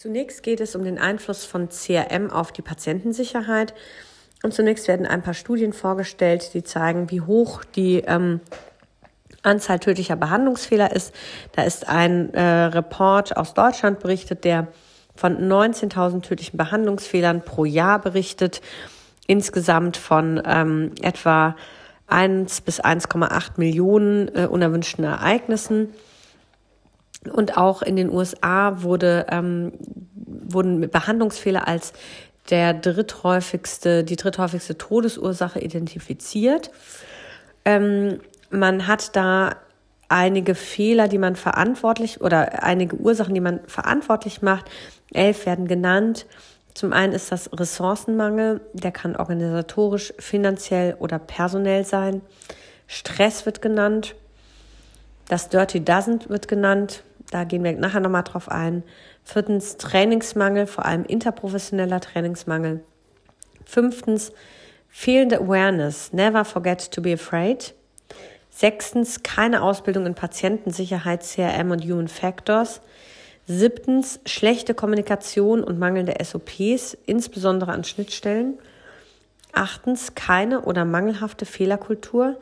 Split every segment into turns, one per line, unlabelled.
Zunächst geht es um den Einfluss von CRM auf die Patientensicherheit. Und zunächst werden ein paar Studien vorgestellt, die zeigen, wie hoch die ähm, Anzahl tödlicher Behandlungsfehler ist. Da ist ein äh, Report aus Deutschland berichtet, der von 19.000 tödlichen Behandlungsfehlern pro Jahr berichtet, insgesamt von ähm, etwa 1 bis 1,8 Millionen äh, unerwünschten Ereignissen. Und auch in den USA wurde, ähm, wurden Behandlungsfehler als der dritthäufigste, die dritthäufigste Todesursache identifiziert. Ähm, man hat da einige Fehler, die man verantwortlich oder einige Ursachen, die man verantwortlich macht. Elf werden genannt. Zum einen ist das Ressourcenmangel, der kann organisatorisch, finanziell oder personell sein. Stress wird genannt. Das Dirty Doesn't wird genannt. Da gehen wir nachher nochmal drauf ein. Viertens Trainingsmangel, vor allem interprofessioneller Trainingsmangel. Fünftens fehlende Awareness. Never forget to be afraid. Sechstens keine Ausbildung in Patientensicherheit, CRM und Human Factors. Siebtens schlechte Kommunikation und mangelnde SOPs, insbesondere an Schnittstellen. Achtens keine oder mangelhafte Fehlerkultur.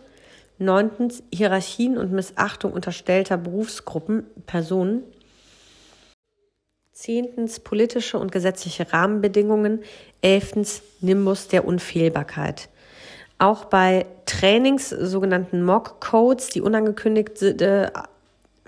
Neuntens Hierarchien und Missachtung unterstellter Berufsgruppen, Personen. Zehntens politische und gesetzliche Rahmenbedingungen. Elftens Nimbus der Unfehlbarkeit. Auch bei Trainings, sogenannten Mock-Codes, die unangekündigt äh,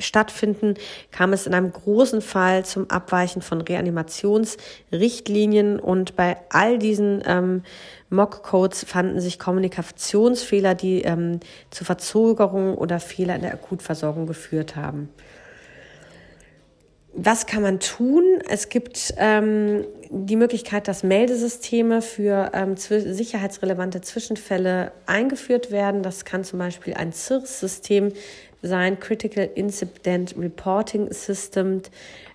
stattfinden, kam es in einem großen Fall zum Abweichen von Reanimationsrichtlinien und bei all diesen ähm, Mock-Codes fanden sich Kommunikationsfehler, die ähm, zu Verzögerungen oder Fehler in der Akutversorgung geführt haben. Was kann man tun? Es gibt ähm, die Möglichkeit, dass Meldesysteme für ähm, sicherheitsrelevante Zwischenfälle eingeführt werden. Das kann zum Beispiel ein CIRS-System sein, Critical Incident Reporting System.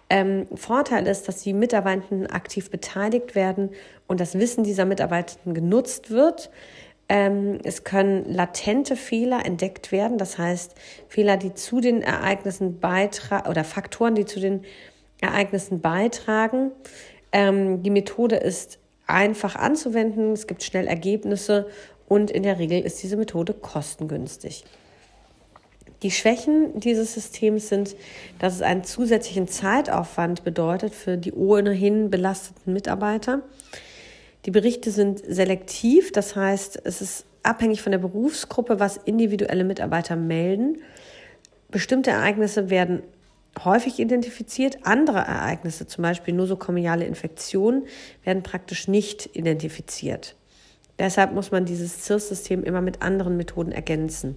Ähm, Vorteil ist, dass die Mitarbeitenden aktiv beteiligt werden und das Wissen dieser Mitarbeitenden genutzt wird. Ähm, es können latente Fehler entdeckt werden, das heißt Fehler, die zu den Ereignissen beitragen oder Faktoren, die zu den Ereignissen beitragen. Ähm, die Methode ist einfach anzuwenden, es gibt schnell Ergebnisse und in der Regel ist diese Methode kostengünstig. Die Schwächen dieses Systems sind, dass es einen zusätzlichen Zeitaufwand bedeutet für die ohnehin belasteten Mitarbeiter. Die Berichte sind selektiv, das heißt, es ist abhängig von der Berufsgruppe, was individuelle Mitarbeiter melden. Bestimmte Ereignisse werden häufig identifiziert, andere Ereignisse, zum Beispiel nosokomiale Infektionen, werden praktisch nicht identifiziert. Deshalb muss man dieses CIRS-System immer mit anderen Methoden ergänzen.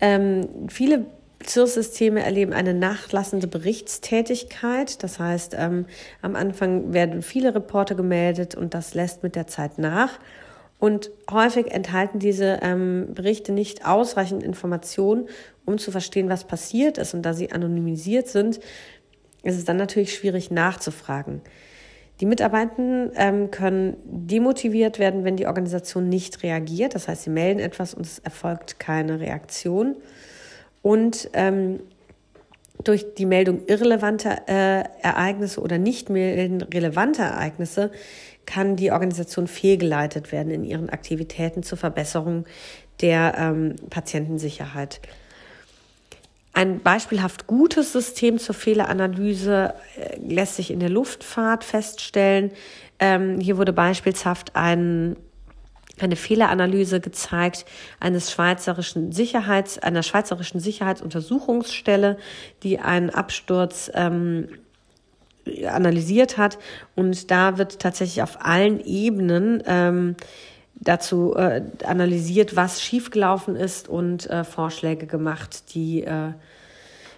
Ähm, viele CIRS-Systeme erleben eine nachlassende Berichtstätigkeit. Das heißt, ähm, am Anfang werden viele Reporte gemeldet und das lässt mit der Zeit nach. Und häufig enthalten diese ähm, Berichte nicht ausreichend Informationen, um zu verstehen, was passiert ist. Und da sie anonymisiert sind, ist es dann natürlich schwierig nachzufragen. Die Mitarbeitenden ähm, können demotiviert werden, wenn die Organisation nicht reagiert. Das heißt, sie melden etwas und es erfolgt keine Reaktion. Und ähm, durch die Meldung irrelevanter äh, Ereignisse oder nicht melden relevanter Ereignisse kann die Organisation fehlgeleitet werden in ihren Aktivitäten zur Verbesserung der ähm, Patientensicherheit. Ein beispielhaft gutes System zur Fehleranalyse äh, lässt sich in der Luftfahrt feststellen. Ähm, hier wurde beispielhaft ein eine Fehleranalyse gezeigt eines schweizerischen Sicherheits, einer schweizerischen Sicherheitsuntersuchungsstelle, die einen Absturz ähm, analysiert hat. Und da wird tatsächlich auf allen Ebenen ähm, dazu äh, analysiert, was schiefgelaufen ist und äh, Vorschläge gemacht, die, äh,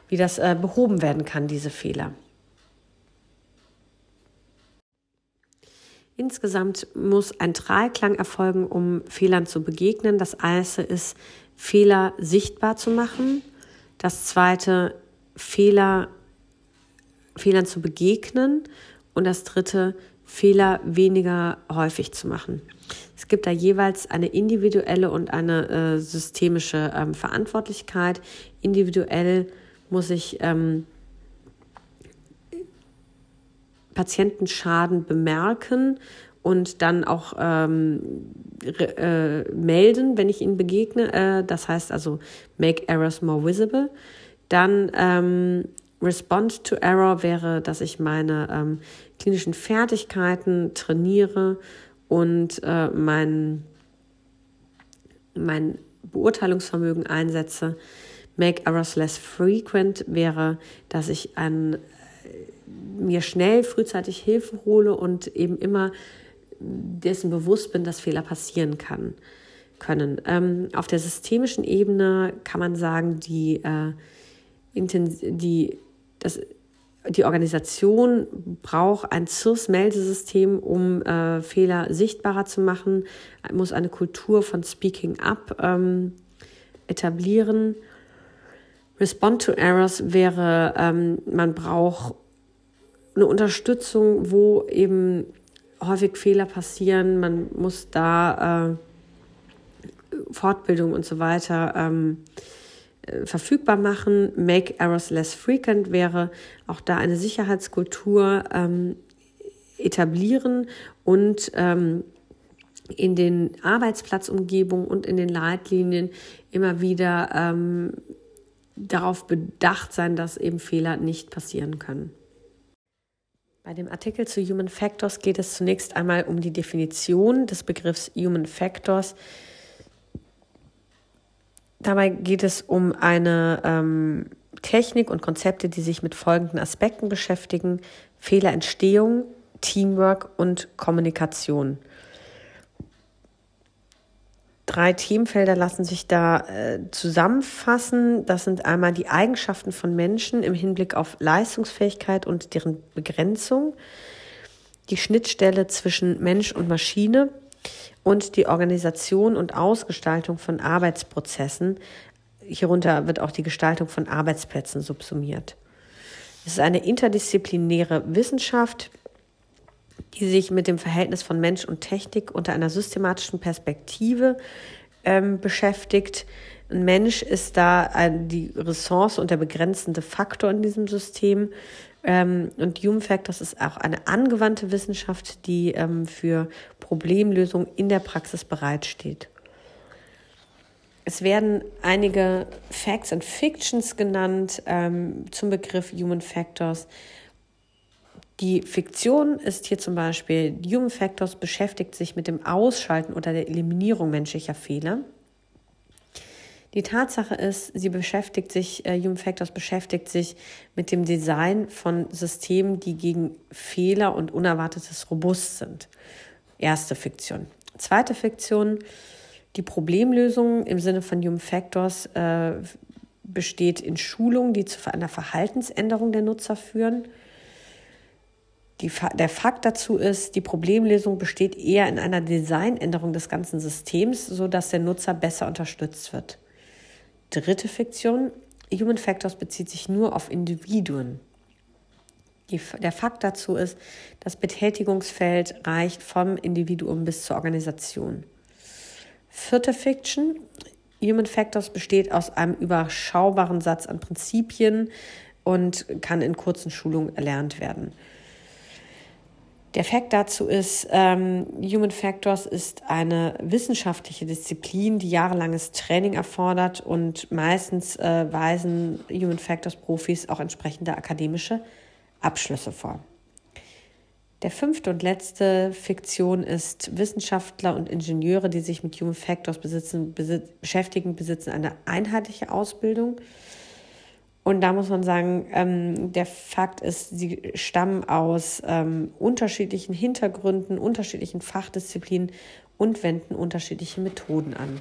wie das äh, behoben werden kann, diese Fehler. Insgesamt muss ein Dreiklang erfolgen, um Fehlern zu begegnen. Das erste ist, Fehler sichtbar zu machen. Das zweite, Fehler, Fehlern zu begegnen. Und das dritte, Fehler weniger häufig zu machen. Es gibt da jeweils eine individuelle und eine äh, systemische ähm, Verantwortlichkeit. Individuell muss ich ähm, Patientenschaden bemerken und dann auch ähm, äh, melden, wenn ich ihnen begegne. Äh, das heißt also make errors more visible. Dann ähm, Respond to Error wäre, dass ich meine ähm, klinischen Fertigkeiten trainiere und äh, mein, mein Beurteilungsvermögen einsetze. Make Errors less frequent wäre, dass ich ein, mir schnell frühzeitig Hilfe hole und eben immer dessen bewusst bin, dass Fehler passieren kann, können. Ähm, auf der systemischen Ebene kann man sagen, die, äh, die, das, die Organisation braucht ein CIRS-Meldesystem, um äh, Fehler sichtbarer zu machen, muss eine Kultur von Speaking Up ähm, etablieren. Respond to Errors wäre, ähm, man braucht eine Unterstützung, wo eben häufig Fehler passieren. Man muss da äh, Fortbildung und so weiter ähm, äh, verfügbar machen. Make errors less frequent wäre auch da eine Sicherheitskultur ähm, etablieren und ähm, in den Arbeitsplatzumgebungen und in den Leitlinien immer wieder ähm, darauf bedacht sein, dass eben Fehler nicht passieren können. Bei dem Artikel zu Human Factors geht es zunächst einmal um die Definition des Begriffs Human Factors. Dabei geht es um eine ähm, Technik und Konzepte, die sich mit folgenden Aspekten beschäftigen. Fehlerentstehung, Teamwork und Kommunikation. Drei Themenfelder lassen sich da äh, zusammenfassen. Das sind einmal die Eigenschaften von Menschen im Hinblick auf Leistungsfähigkeit und deren Begrenzung, die Schnittstelle zwischen Mensch und Maschine und die Organisation und Ausgestaltung von Arbeitsprozessen. Hierunter wird auch die Gestaltung von Arbeitsplätzen subsumiert. Es ist eine interdisziplinäre Wissenschaft, die sich mit dem Verhältnis von Mensch und Technik unter einer systematischen Perspektive ähm, beschäftigt. Ein Mensch ist da die Ressource und der begrenzende Faktor in diesem System. Ähm, und Human Factors ist auch eine angewandte Wissenschaft, die ähm, für Problemlösung in der Praxis bereitsteht. Es werden einige Facts and Fictions genannt ähm, zum Begriff Human Factors. Die Fiktion ist hier zum Beispiel, Human Factors beschäftigt sich mit dem Ausschalten oder der Eliminierung menschlicher Fehler. Die Tatsache ist, sie beschäftigt sich, äh, Human Factors beschäftigt sich mit dem Design von Systemen, die gegen Fehler und Unerwartetes robust sind. Erste Fiktion. Zweite Fiktion, die Problemlösung im Sinne von Human Factors äh, besteht in Schulungen, die zu einer Verhaltensänderung der Nutzer führen. Die, der Fakt dazu ist, die Problemlösung besteht eher in einer Designänderung des ganzen Systems, sodass der Nutzer besser unterstützt wird. Dritte Fiktion, Human Factors bezieht sich nur auf Individuen. Die, der Fakt dazu ist, das Betätigungsfeld reicht vom Individuum bis zur Organisation. Vierte Fiction, Human Factors besteht aus einem überschaubaren Satz an Prinzipien und kann in kurzen Schulungen erlernt werden. Der Fakt dazu ist, ähm, Human Factors ist eine wissenschaftliche Disziplin, die jahrelanges Training erfordert und meistens äh, weisen Human Factors Profis auch entsprechende akademische Abschlüsse vor. Der fünfte und letzte Fiktion ist Wissenschaftler und Ingenieure, die sich mit Human Factors besitzen, besitz, beschäftigen, besitzen eine einheitliche Ausbildung und da muss man sagen, ähm, der Fakt ist, sie stammen aus ähm, unterschiedlichen Hintergründen, unterschiedlichen Fachdisziplinen und wenden unterschiedliche Methoden an.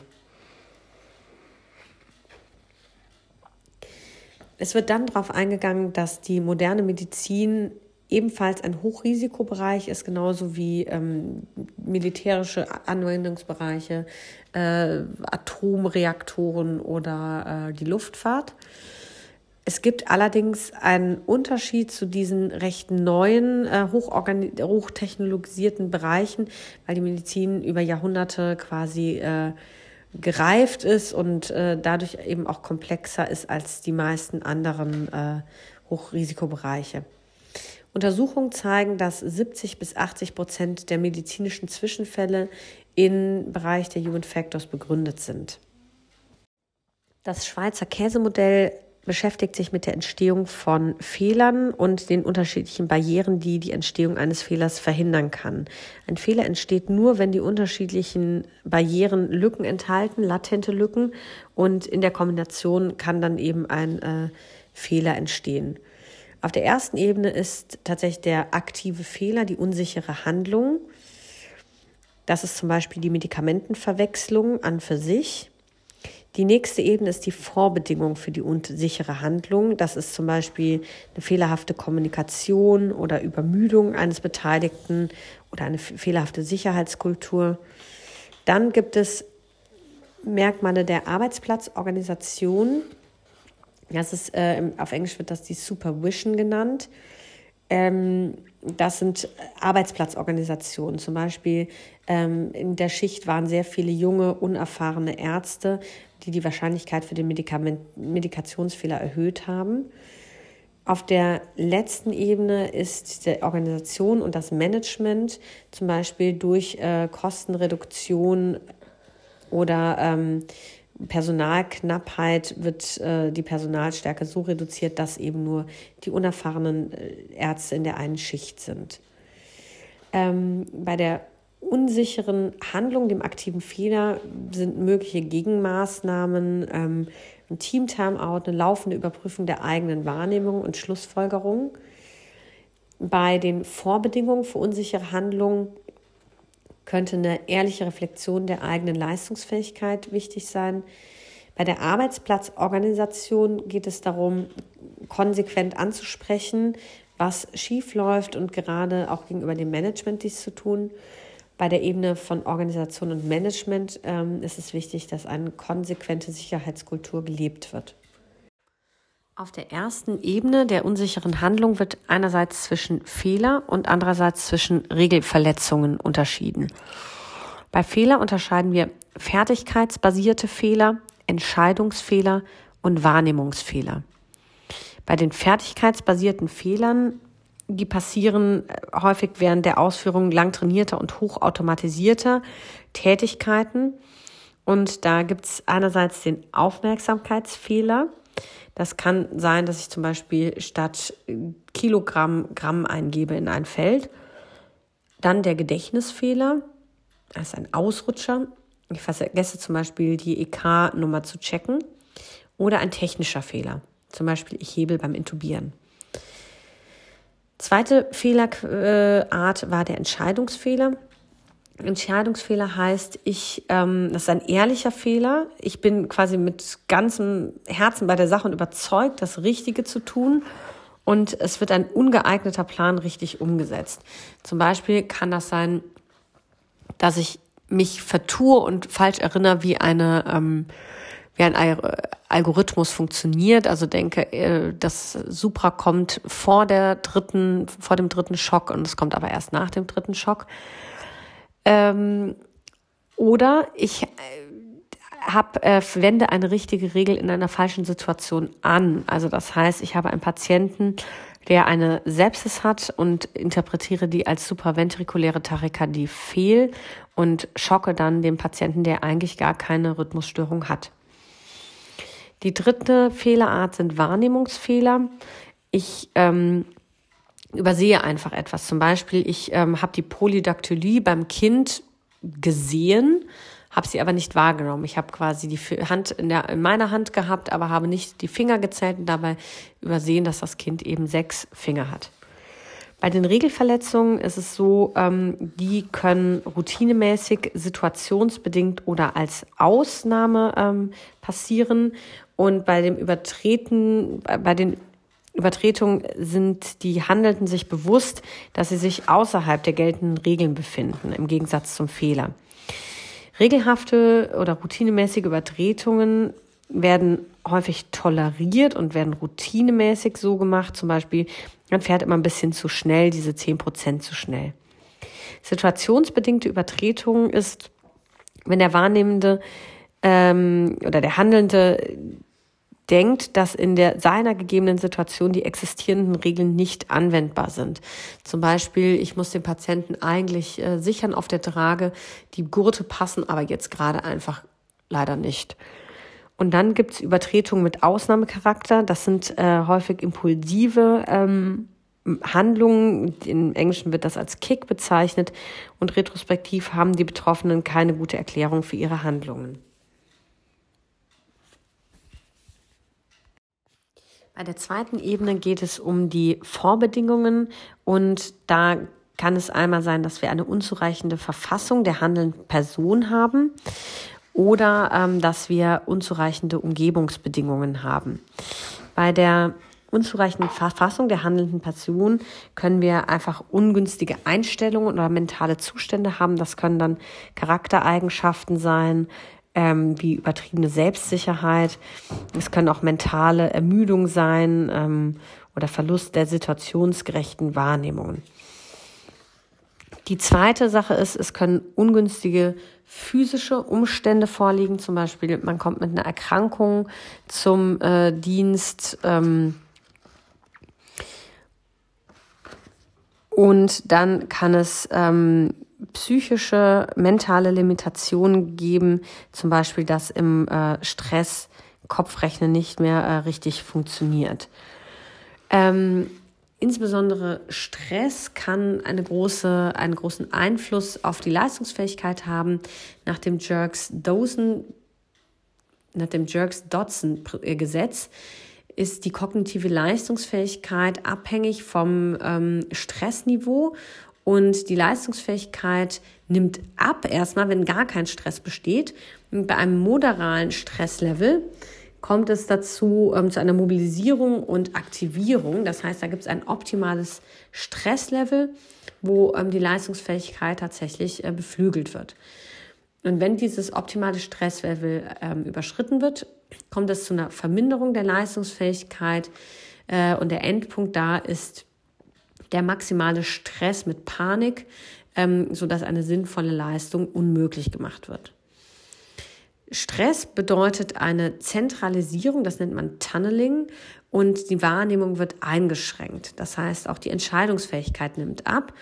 Es wird dann darauf eingegangen, dass die moderne Medizin ebenfalls ein Hochrisikobereich ist, genauso wie ähm, militärische Anwendungsbereiche, äh, Atomreaktoren oder äh, die Luftfahrt. Es gibt allerdings einen Unterschied zu diesen recht neuen, äh, hochtechnologisierten Bereichen, weil die Medizin über Jahrhunderte quasi äh, gereift ist und äh, dadurch eben auch komplexer ist als die meisten anderen äh, Hochrisikobereiche. Untersuchungen zeigen, dass 70 bis 80 Prozent der medizinischen Zwischenfälle im Bereich der Human Factors begründet sind. Das Schweizer Käsemodell beschäftigt sich mit der Entstehung von Fehlern und den unterschiedlichen Barrieren, die die Entstehung eines Fehlers verhindern kann. Ein Fehler entsteht nur, wenn die unterschiedlichen Barrieren Lücken enthalten, latente Lücken, und in der Kombination kann dann eben ein äh, Fehler entstehen. Auf der ersten Ebene ist tatsächlich der aktive Fehler, die unsichere Handlung. Das ist zum Beispiel die Medikamentenverwechslung an für sich. Die nächste Ebene ist die Vorbedingung für die unsichere Handlung. Das ist zum Beispiel eine fehlerhafte Kommunikation oder Übermüdung eines Beteiligten oder eine fehlerhafte Sicherheitskultur. Dann gibt es Merkmale der Arbeitsplatzorganisation. Das ist, äh, auf Englisch wird das die Supervision genannt. Ähm, das sind Arbeitsplatzorganisationen. Zum Beispiel ähm, in der Schicht waren sehr viele junge, unerfahrene Ärzte, die die Wahrscheinlichkeit für den Medikament Medikationsfehler erhöht haben. Auf der letzten Ebene ist die Organisation und das Management, zum Beispiel durch äh, Kostenreduktion oder ähm, Personalknappheit wird äh, die Personalstärke so reduziert, dass eben nur die unerfahrenen äh, Ärzte in der einen Schicht sind. Ähm, bei der unsicheren Handlung, dem aktiven Fehler, sind mögliche Gegenmaßnahmen, ähm, ein Team-Timeout, eine laufende Überprüfung der eigenen Wahrnehmung und Schlussfolgerung. Bei den Vorbedingungen für unsichere Handlungen könnte eine ehrliche Reflexion der eigenen Leistungsfähigkeit wichtig sein. Bei der Arbeitsplatzorganisation geht es darum, konsequent anzusprechen, was schief läuft und gerade auch gegenüber dem Management dies zu tun. Bei der Ebene von Organisation und Management ähm, ist es wichtig, dass eine konsequente Sicherheitskultur gelebt wird. Auf der ersten Ebene der unsicheren Handlung wird einerseits zwischen Fehler und andererseits zwischen Regelverletzungen unterschieden. Bei Fehler unterscheiden wir fertigkeitsbasierte Fehler, Entscheidungsfehler und Wahrnehmungsfehler. Bei den fertigkeitsbasierten Fehlern, die passieren äh, häufig während der Ausführung lang trainierter und hochautomatisierter Tätigkeiten. Und da gibt es einerseits den Aufmerksamkeitsfehler, das kann sein, dass ich zum Beispiel statt Kilogramm Gramm eingebe in ein Feld. Dann der Gedächtnisfehler, das ist ein Ausrutscher. Ich vergesse zum Beispiel die EK-Nummer zu checken. Oder ein technischer Fehler, zum Beispiel ich hebel beim Intubieren. Zweite Fehlerart war der Entscheidungsfehler. Entscheidungsfehler heißt, ich, ähm, das ist ein ehrlicher Fehler. Ich bin quasi mit ganzem Herzen bei der Sache und überzeugt, das Richtige zu tun. Und es wird ein ungeeigneter Plan richtig umgesetzt. Zum Beispiel kann das sein, dass ich mich vertue und falsch erinnere, wie eine ähm, wie ein Algorithmus funktioniert. Also denke, äh, das Supra kommt vor der dritten, vor dem dritten Schock und es kommt aber erst nach dem dritten Schock. Ähm, oder ich äh, hab, äh, wende eine richtige Regel in einer falschen Situation an. Also das heißt, ich habe einen Patienten, der eine Sepsis hat und interpretiere die als supraventrikuläre Tachykardie fehl und schocke dann den Patienten, der eigentlich gar keine Rhythmusstörung hat. Die dritte Fehlerart sind Wahrnehmungsfehler. Ich ähm, übersehe einfach etwas. Zum Beispiel, ich ähm, habe die Polydaktylie beim Kind gesehen, habe sie aber nicht wahrgenommen. Ich habe quasi die Hand in, der, in meiner Hand gehabt, aber habe nicht die Finger gezählt und dabei übersehen, dass das Kind eben sechs Finger hat. Bei den Regelverletzungen ist es so, ähm, die können routinemäßig, situationsbedingt oder als Ausnahme ähm, passieren. Und bei dem Übertreten, bei den Übertretung sind die Handelnden sich bewusst, dass sie sich außerhalb der geltenden Regeln befinden, im Gegensatz zum Fehler. Regelhafte oder routinemäßige Übertretungen werden häufig toleriert und werden routinemäßig so gemacht. Zum Beispiel, man fährt immer ein bisschen zu schnell, diese zehn Prozent zu schnell. Situationsbedingte Übertretung ist, wenn der Wahrnehmende ähm, oder der Handelnde denkt, dass in der seiner gegebenen Situation die existierenden Regeln nicht anwendbar sind. Zum Beispiel, ich muss den Patienten eigentlich äh, sichern auf der Trage, die Gurte passen aber jetzt gerade einfach leider nicht. Und dann gibt's Übertretungen mit Ausnahmecharakter. Das sind äh, häufig impulsive ähm, Handlungen. Im Englischen wird das als Kick bezeichnet. Und retrospektiv haben die Betroffenen keine gute Erklärung für ihre Handlungen. Bei der zweiten Ebene geht es um die Vorbedingungen und da kann es einmal sein, dass wir eine unzureichende Verfassung der handelnden Person haben oder ähm, dass wir unzureichende Umgebungsbedingungen haben. Bei der unzureichenden Verfassung der handelnden Person können wir einfach ungünstige Einstellungen oder mentale Zustände haben. Das können dann Charaktereigenschaften sein, ähm, wie übertriebene Selbstsicherheit. Es können auch mentale Ermüdung sein ähm, oder Verlust der situationsgerechten Wahrnehmungen. Die zweite Sache ist, es können ungünstige physische Umstände vorliegen. Zum Beispiel, man kommt mit einer Erkrankung zum äh, Dienst. Ähm, und dann kann es ähm, psychische, mentale Limitationen geben, zum Beispiel, dass im äh, Stress Kopfrechnen nicht mehr äh, richtig funktioniert. Ähm, insbesondere Stress kann eine große, einen großen Einfluss auf die Leistungsfähigkeit haben. Nach dem Jerks-Dawson, nach dem Jerks-Dodson-Gesetz ist die kognitive Leistungsfähigkeit abhängig vom ähm, Stressniveau und die Leistungsfähigkeit nimmt ab erstmal, wenn gar kein Stress besteht. Und bei einem moderalen Stresslevel kommt es dazu ähm, zu einer Mobilisierung und Aktivierung. Das heißt, da gibt es ein optimales Stresslevel, wo ähm, die Leistungsfähigkeit tatsächlich äh, beflügelt wird. Und wenn dieses optimale Stresslevel ähm, überschritten wird, kommt es zu einer Verminderung der Leistungsfähigkeit. Äh, und der Endpunkt da ist der maximale Stress mit Panik, ähm, sodass eine sinnvolle Leistung unmöglich gemacht wird. Stress bedeutet eine Zentralisierung, das nennt man Tunneling, und die Wahrnehmung wird eingeschränkt. Das heißt, auch die Entscheidungsfähigkeit nimmt ab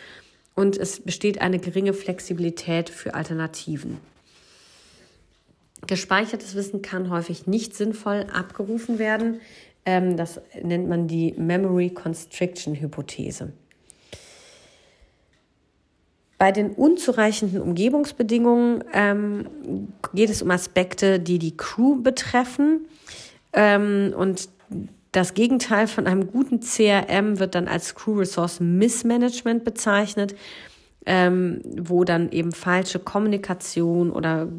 und es besteht eine geringe Flexibilität für Alternativen. Gespeichertes Wissen kann häufig nicht sinnvoll abgerufen werden, das nennt man die Memory Constriction Hypothese. Bei den unzureichenden Umgebungsbedingungen ähm, geht es um Aspekte, die die Crew betreffen. Ähm, und das Gegenteil von einem guten CRM wird dann als Crew Resource Mismanagement bezeichnet, ähm, wo dann eben falsche Kommunikation oder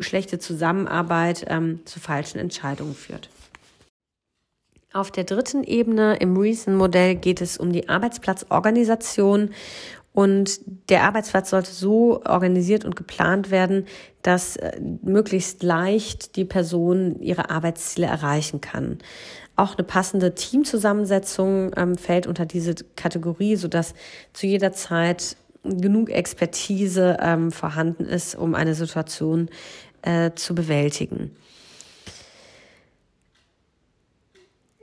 schlechte Zusammenarbeit ähm, zu falschen Entscheidungen führt. Auf der dritten Ebene im Reason-Modell geht es um die Arbeitsplatzorganisation und der Arbeitsplatz sollte so organisiert und geplant werden, dass äh, möglichst leicht die Person ihre Arbeitsziele erreichen kann. Auch eine passende Teamzusammensetzung ähm, fällt unter diese Kategorie, sodass zu jeder Zeit genug Expertise ähm, vorhanden ist, um eine Situation äh, zu bewältigen.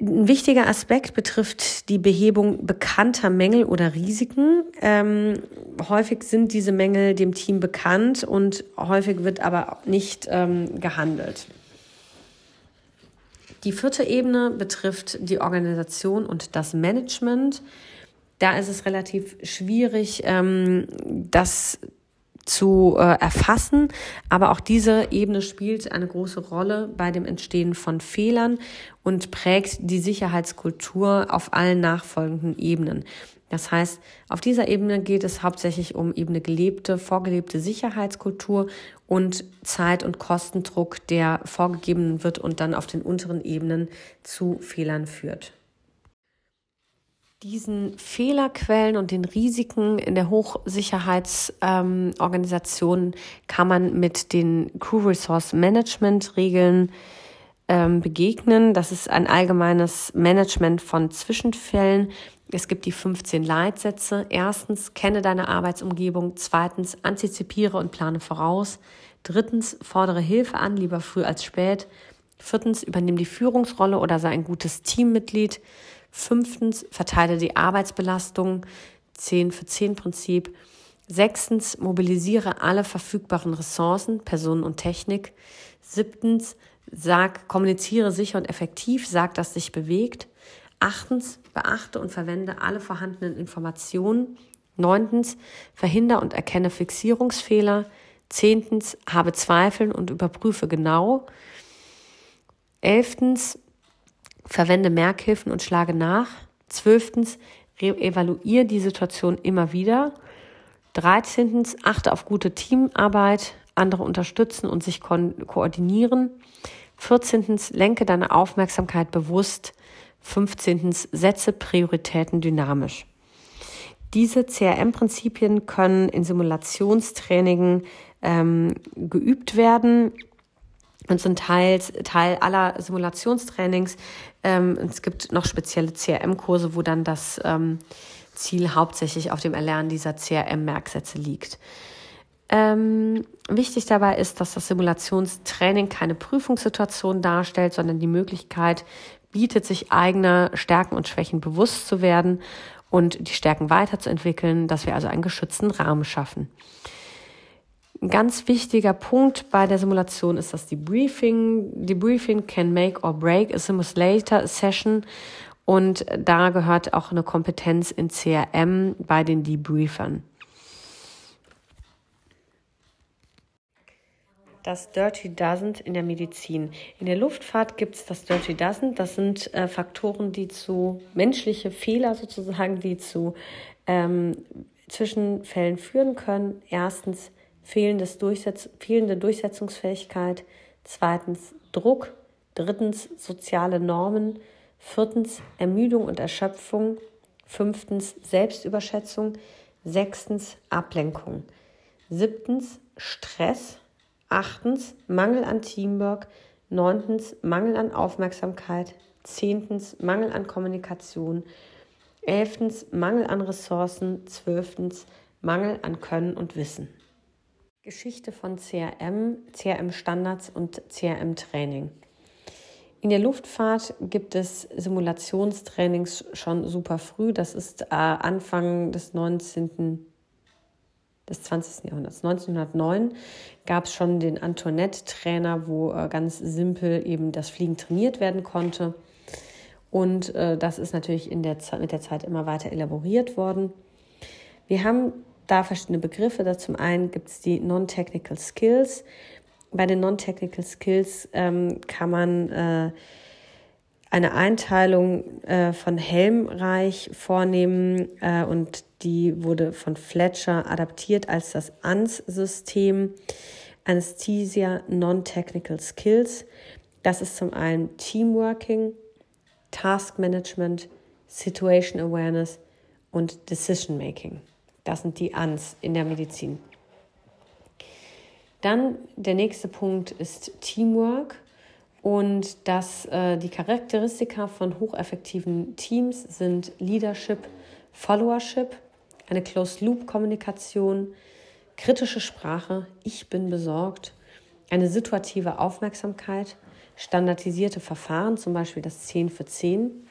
Ein wichtiger Aspekt betrifft die Behebung bekannter Mängel oder Risiken. Ähm, häufig sind diese Mängel dem Team bekannt und häufig wird aber nicht ähm, gehandelt. Die vierte Ebene betrifft die Organisation und das Management. Da ist es relativ schwierig, ähm, das zu äh, erfassen. Aber auch diese Ebene spielt eine große Rolle bei dem Entstehen von Fehlern und prägt die Sicherheitskultur auf allen nachfolgenden Ebenen. Das heißt, auf dieser Ebene geht es hauptsächlich um eben eine gelebte, vorgelebte Sicherheitskultur und Zeit- und Kostendruck, der vorgegeben wird und dann auf den unteren Ebenen zu Fehlern führt diesen Fehlerquellen und den Risiken in der Hochsicherheitsorganisation ähm, kann man mit den Crew Resource Management Regeln ähm, begegnen. Das ist ein allgemeines Management von Zwischenfällen. Es gibt die 15 Leitsätze. Erstens, kenne deine Arbeitsumgebung. Zweitens, antizipiere und plane voraus. Drittens, fordere Hilfe an, lieber früh als spät. Viertens, übernimm die Führungsrolle oder sei ein gutes Teammitglied. Fünftens, verteile die Arbeitsbelastung. 10 für 10 Prinzip. Sechstens, mobilisiere alle verfügbaren Ressourcen, Personen und Technik. Siebtens, sag, kommuniziere sicher und effektiv, sag, dass sich bewegt. Achtens, beachte und verwende alle vorhandenen Informationen. Neuntens, verhindere und erkenne Fixierungsfehler. Zehntens, habe Zweifel und überprüfe genau. Elftens, verwende Merkhilfen und schlage nach. Zwölftens, evaluiere die Situation immer wieder. Dreizehntens, achte auf gute Teamarbeit, andere unterstützen und sich ko koordinieren. Vierzehntens, lenke deine Aufmerksamkeit bewusst. Fünfzehntens, setze Prioritäten dynamisch. Diese CRM-Prinzipien können in Simulationstrainings ähm, geübt werden und sind teils, Teil aller Simulationstrainings. Ähm, es gibt noch spezielle CRM-Kurse, wo dann das ähm, Ziel hauptsächlich auf dem Erlernen dieser CRM-Merksätze liegt. Ähm, wichtig dabei ist, dass das Simulationstraining keine Prüfungssituation darstellt, sondern die Möglichkeit bietet, sich eigener Stärken und Schwächen bewusst zu werden und die Stärken weiterzuentwickeln, dass wir also einen geschützten Rahmen schaffen. Ein ganz wichtiger Punkt bei der Simulation ist das Debriefing. Debriefing can make or break a simulator session und da gehört auch eine Kompetenz in CRM bei den Debriefern. Das Dirty Dozen in der Medizin. In der Luftfahrt gibt es das Dirty Dozen. Das sind äh, Faktoren, die zu menschliche Fehler sozusagen, die zu ähm, Zwischenfällen führen können. Erstens fehlendes Durchsetz fehlende Durchsetzungsfähigkeit. Zweitens Druck. Drittens soziale Normen. Viertens Ermüdung und Erschöpfung. Fünftens Selbstüberschätzung. Sechstens Ablenkung. Siebtens Stress. Achtens Mangel an Teamwork. Neuntens Mangel an Aufmerksamkeit. Zehntens Mangel an Kommunikation. Elftens Mangel an Ressourcen. Zwölftens Mangel an Können und Wissen. Geschichte von CRM, CRM-Standards und CRM-Training. In der Luftfahrt gibt es Simulationstrainings schon super früh. Das ist äh, Anfang des 19. des 20. Jahrhunderts. 1909 gab es schon den Antoinette-Trainer, wo äh, ganz simpel eben das Fliegen trainiert werden konnte. Und äh, das ist natürlich in der mit der Zeit immer weiter elaboriert worden. Wir haben da verschiedene Begriffe. Da zum einen gibt es die Non-Technical Skills bei den Non-Technical Skills ähm, kann man äh, eine Einteilung äh, von Helmreich vornehmen äh, und die wurde von Fletcher adaptiert als das ANS-System, Anesthesia Non-Technical Skills. Das ist zum einen Teamworking, Task Management, Situation Awareness und Decision Making. Das sind die ANS in der Medizin. Dann der nächste Punkt ist Teamwork und dass äh, die Charakteristika von hocheffektiven Teams sind Leadership, Followership, eine Closed-Loop-Kommunikation, kritische Sprache, ich bin besorgt, eine situative Aufmerksamkeit, standardisierte Verfahren, zum Beispiel das 10 für 10,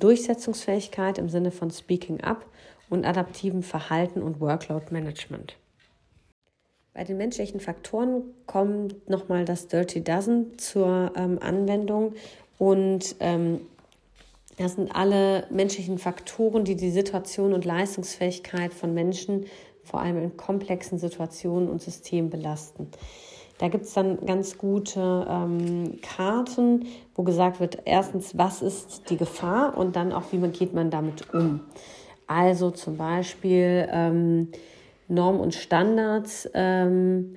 Durchsetzungsfähigkeit im Sinne von Speaking Up und adaptiven Verhalten und Workload Management. Bei den menschlichen Faktoren kommt nochmal das Dirty Dozen zur ähm, Anwendung und ähm, das sind alle menschlichen Faktoren, die die Situation und Leistungsfähigkeit von Menschen vor allem in komplexen Situationen und Systemen belasten. Da gibt es dann ganz gute ähm, Karten, wo gesagt wird, erstens, was ist die Gefahr und dann auch, wie man, geht man damit um. Also zum Beispiel, ähm, Normen und Standards, ähm,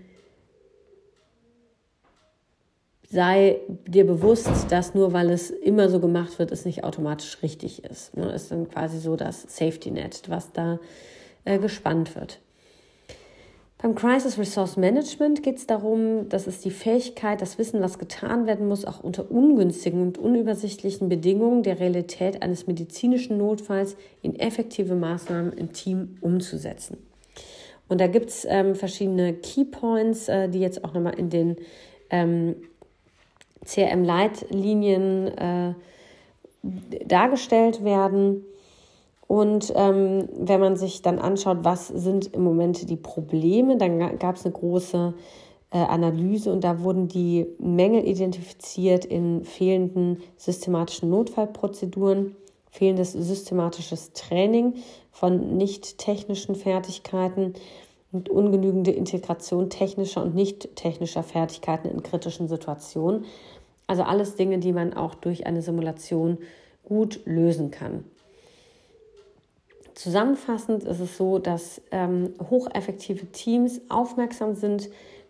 sei dir bewusst, dass nur weil es immer so gemacht wird, es nicht automatisch richtig ist. Ne? Ist dann quasi so das Safety Net, was da äh, gespannt wird. Beim Crisis Resource Management geht es darum, dass es die Fähigkeit, das Wissen, was getan werden muss, auch unter ungünstigen und unübersichtlichen Bedingungen der Realität eines medizinischen Notfalls in effektive Maßnahmen im Team umzusetzen. Und da gibt es ähm, verschiedene Keypoints, äh, die jetzt auch nochmal in den ähm, CRM-Leitlinien äh, dargestellt werden. Und ähm, wenn man sich dann anschaut, was sind im Moment die Probleme, dann gab es eine große äh, Analyse und da wurden die Mängel identifiziert in fehlenden systematischen Notfallprozeduren, fehlendes systematisches Training von nicht technischen Fertigkeiten und ungenügende Integration technischer und nicht technischer Fertigkeiten in kritischen Situationen. Also alles Dinge, die man auch durch eine Simulation gut lösen kann. Zusammenfassend ist es so, dass ähm, hocheffektive Teams aufmerksam sind,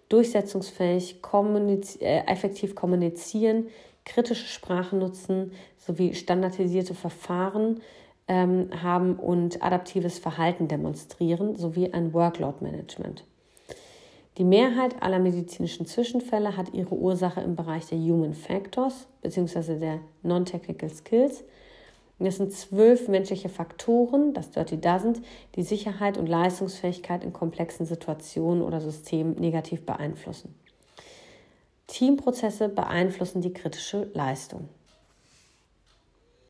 durchsetzungsfähig, kommuniz äh, effektiv kommunizieren, kritische Sprache nutzen sowie standardisierte Verfahren ähm, haben und adaptives Verhalten demonstrieren sowie ein Workload-Management. Die Mehrheit aller medizinischen Zwischenfälle hat ihre Ursache im Bereich der Human Factors bzw. der Non-Technical Skills – das sind zwölf menschliche Faktoren, das Dirty Doesn't, die Sicherheit und Leistungsfähigkeit in komplexen Situationen oder Systemen negativ beeinflussen. Teamprozesse beeinflussen die kritische Leistung.